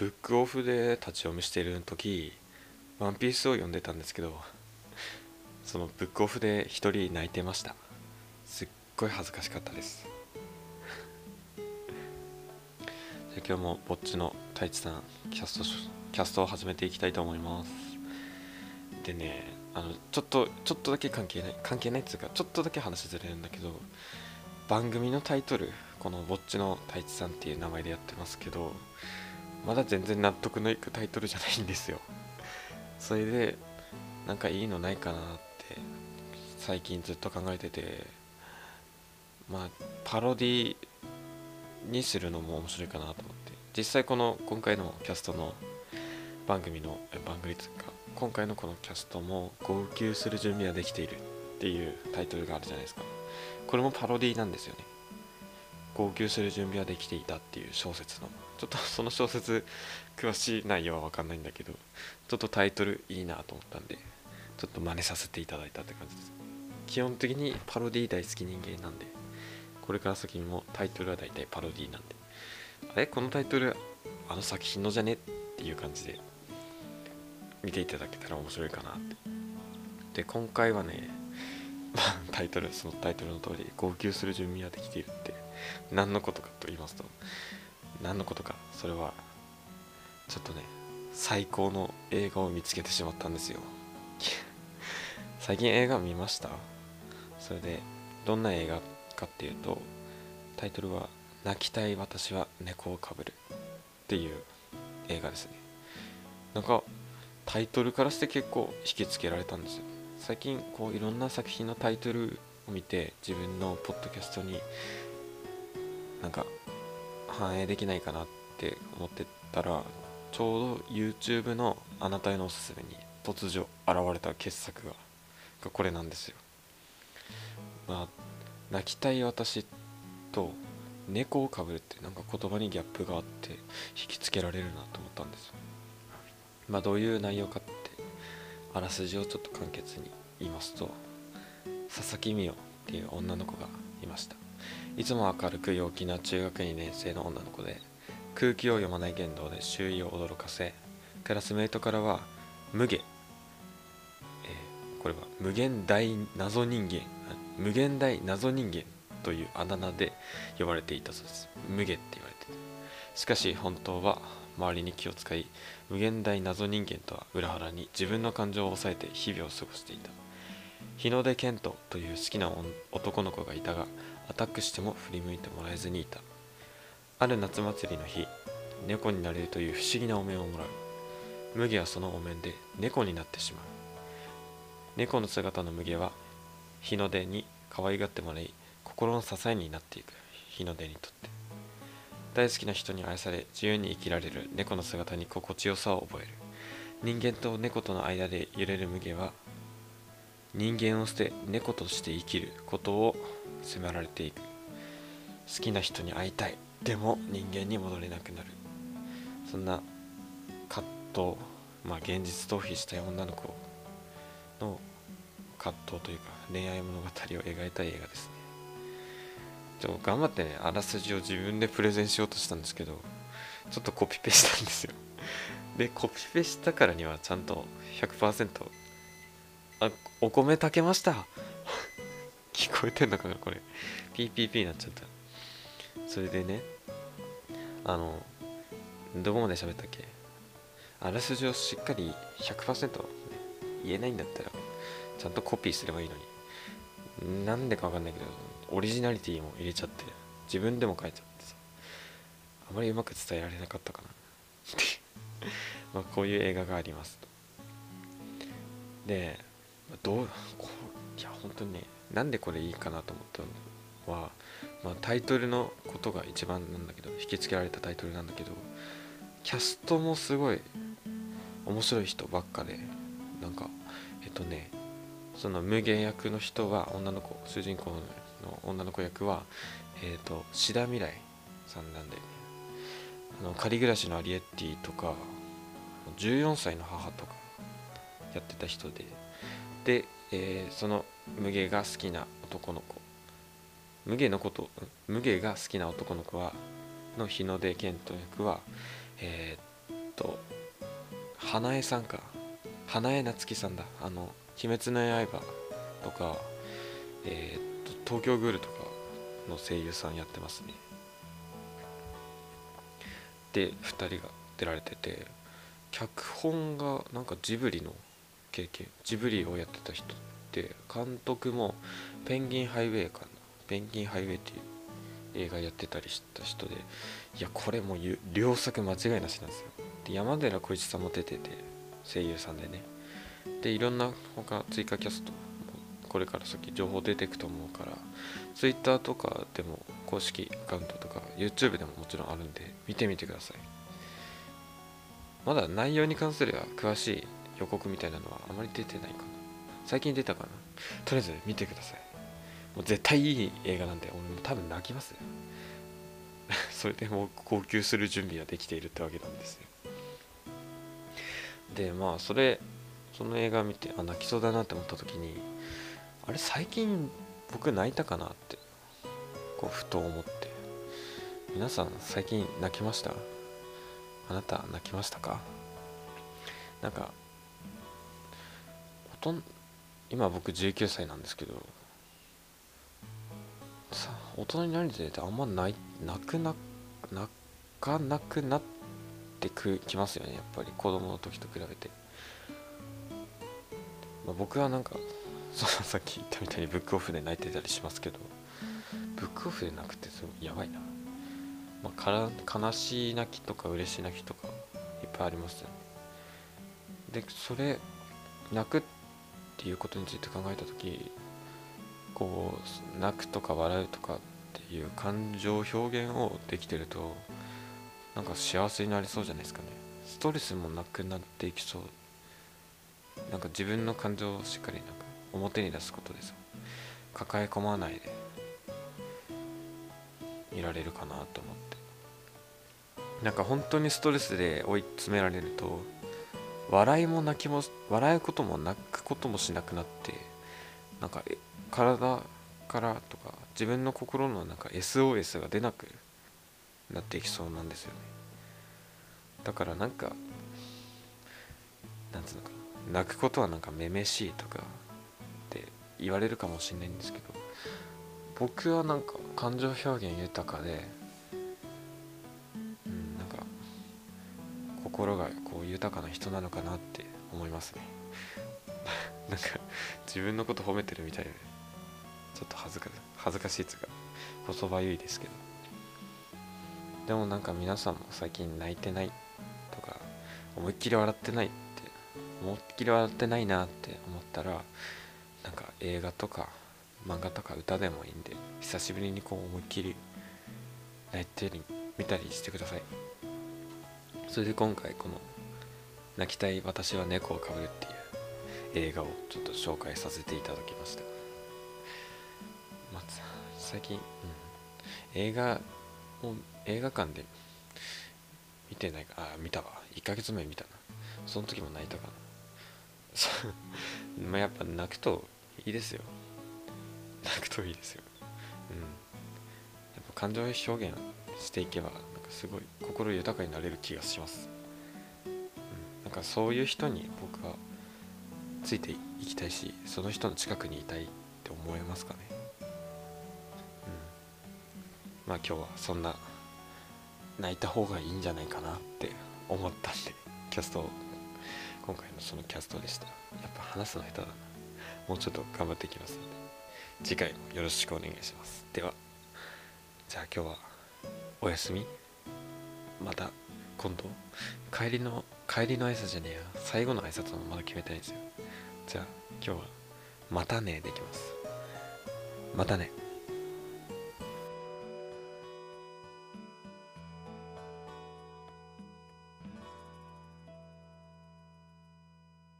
ブックオフで立ち読みしている時ワンピースを読んでたんですけどそのブックオフで一人泣いてました。すっごい恥ずかしかったです。じゃあ今日もぼっちの太一さんキャストキャストを始めていきたいと思います。でねあのちょっとちょっとだけ関係ない関係ないっていうかちょっとだけ話ずれるんだけど番組のタイトルこのぼっちの太一さんっていう名前でやってますけどまだ全然納得のいくタイトルじゃないんですよ。それでなんかいいのないかなって最近ずっと考えててまあパロディにするのも面白いかなと思って。実際この今回のキャストの番組の番組というか今回のこのキャストも号泣する準備はできているっていうタイトルがあるじゃないですか。これもパロディなんですよね。号泣する準備はできていたっていう小説のちょっとその小説詳しい内容は分かんないんだけどちょっとタイトルいいなと思ったんでちょっと真似させていただいたって感じです。基本的にパロディ大好き人間なんでこれから先もタイトルは大体パロディなんであれ？このタイトルあの作品のじゃねっていう感じで見ていただけたら面白いかなって。で今回はねタイトルそのタイトルの通り号泣する準備はできているって何のことかと言いますと何のことかそれはちょっとね最高の映画を見つけてしまったんですよ。最近映画見ました？それでどんな映画かっていうとタイトルは「泣きたい私は猫をかぶる」っていう映画ですね。なんかタイトルからして結構引きつけられたんですよ。最近こういろんな作品のタイトルを見て自分のポッドキャストになんか反映できないかなって思ってたらちょうど YouTube のあなたへのおすすめに突如現れた傑作がこれなんですよ。まあ泣きたい私と猫をかぶるってなんか言葉にギャップがあって引きつけられるなと思ったんですよ。まあどういう内容かってあらすじをちょっと簡潔に言いますと佐々木美代っていう女の子がいました。いつも明るく陽気な中学2年生の女の子で空気を読まない言動で周囲を驚かせクラスメートからは無下、えー、これは無限大謎人間無限大謎人間というあだ名で呼ばれていたそうです。無下って言われて。しかし本当は周りに気を使い無限大謎人間とは裏腹に自分の感情を抑えて日々を過ごしていた。日の出健人という好きな男の子がいたがアタックしても振り向いてもらえずにいた。ある夏祭りの日猫になれるという不思議なお面をもらう。麦はそのお面で猫になってしまう。猫の姿の麦は日の出に可愛がってもらい心の支えになっていく。日の出にとって。大好きな人に愛され自由に生きられる。猫の姿に心地よさを覚える。人間と猫との間で揺れる麦は人間を捨て猫として生きることを迫られていく。好きな人に会いたい。でも人間に戻れなくなる。そんな葛藤まあ現実逃避した女の子の葛藤というか恋愛物語を描いた映画ですね。ちょ頑張ってねあらすじを自分でプレゼンしようとしたんですけどちょっとコピペしたんですよ。でコピペしたからにはちゃんと100%あお米炊けました。聞こえてんのかなこれ。PPP になっちゃった。それでねあのどこまで喋ったっけ？あらすじをしっかり100%、ね、言えないんだったらちゃんとコピーすればいいのに。なんでかわかんないけどオリジナリティも入れちゃって自分でも書いちゃってさ。あまりうまく伝えられなかったかな。まあこういう映画がありますと。でどうこういや本当にねなんでこれいいかなと思ったのは、まあ、タイトルのことが一番なんだけど引きつけられたタイトルなんだけどキャストもすごい面白い人ばっかでなんかえっとねその無限役の人は女の子主人公の女の子役はえっ、と志田未来さんなんだよね。あの仮暮らしのアリエッティとか14歳の母とかやってた人でで、えー、その無芸が好きな男の子。無芸のこと無芸が好きな男の子はの日の出健人役は、えー、と花江さんか。花江夏樹さんだ。あの「鬼滅の刃」とかえー、っと東京グールとかの声優さんやってますね。で2人が出られてて脚本がなんかジブリの経験ジブリをやってた人って監督も「ペンギンハイウェイ」かな「ペンギンハイウェイ」っていう映画やってたりした人でいやこれもう両作間違いなしなんですよ。で山寺宏一さんも出てて声優さんでね。でいろんな他追加キャストこれから先情報出てくと思うから Twitter とかでも公式アカウントとか YouTube でももちろんあるんで見てみてください。まだ内容に関する詳しい予告みたいなのはあまり出てないかな。最近出たかな。とりあえず見てください。もう絶対いい映画なんで俺も多分泣きます それでもう号泣する準備はできているってわけなんですよ。でまあそれその映画見てあ泣きそうだなって思った時にあれ最近僕泣いたかなってこうふと思って。皆さん最近泣きました？あなた泣きましたか？なんかとん今僕19歳なんですけどさ大人になりてあんま泣泣くな泣かなくなってくきますよねやっぱり。子供の時と比べて、まあ、僕はなんか そのさっき言ったみたいにブックオフで泣いてたりしますけどブックオフで泣くってすごいやばいな、まあ、から悲しい泣きとか嬉しい泣きとかいっぱいありますよね。でそれ泣くってていうことについて考えた時こう泣くとか笑うとかっていう感情表現をできてるとなんか幸せになりそうじゃないですかね。ストレスもなくなっていきそう。なんか自分の感情をしっかりなんか表に出すことです。抱え込まないで。いられるかなと思って。なんか本当にストレスで追い詰められると笑いも泣きも笑うことも泣くこともしなくなってなんか体からとか自分の心のなんか SOS が出なくなっていきそうなんですよね。だからなんかなんつうのかな。泣くことはなんかめめしいとかって言われるかもしれないんですけど僕はなんか感情表現豊かでうんなんか心が豊かな人なのかなって思いますね。なんか自分のこと褒めてるみたいでちょっと恥ずか恥ずかしいっつうか言葉ゆいですけど。でもなんか皆さんも最近泣いてないとか思いっきり笑ってないって思いっきり笑ってないなって思ったらなんか映画とか漫画とか歌でもいいんで久しぶりにこう思いっきり泣いてみたりしてください。それで今回この「泣きたい私は猫をかぶる」っていう映画をちょっと紹介させていただきました。まず最近、うん、映画も映画館で見てないか。あ見たわ。1ヶ月前見たな。その時も泣いたかな。まあやっぱ泣くといいですよ。泣くといいですよ。うん。やっぱ感情表現していけばなんかすごい心豊かになれる気がします、んかそういう人に僕はついていきたいしその人の近くにいたいって思えますかね。うん。まあ今日はそんな泣いた方がいいんじゃないかなって思ったんでキャスト今回のそのキャストでした。やっぱ話すの下手だな。もうちょっと頑張っていきますので。次回もよろしくお願いします。ではじゃあ今日はお休み？また今度？帰りの帰りの挨拶じゃねえや。最後の挨拶もまだ決めてないんですよ。じゃあ今日はまたねできます。またね。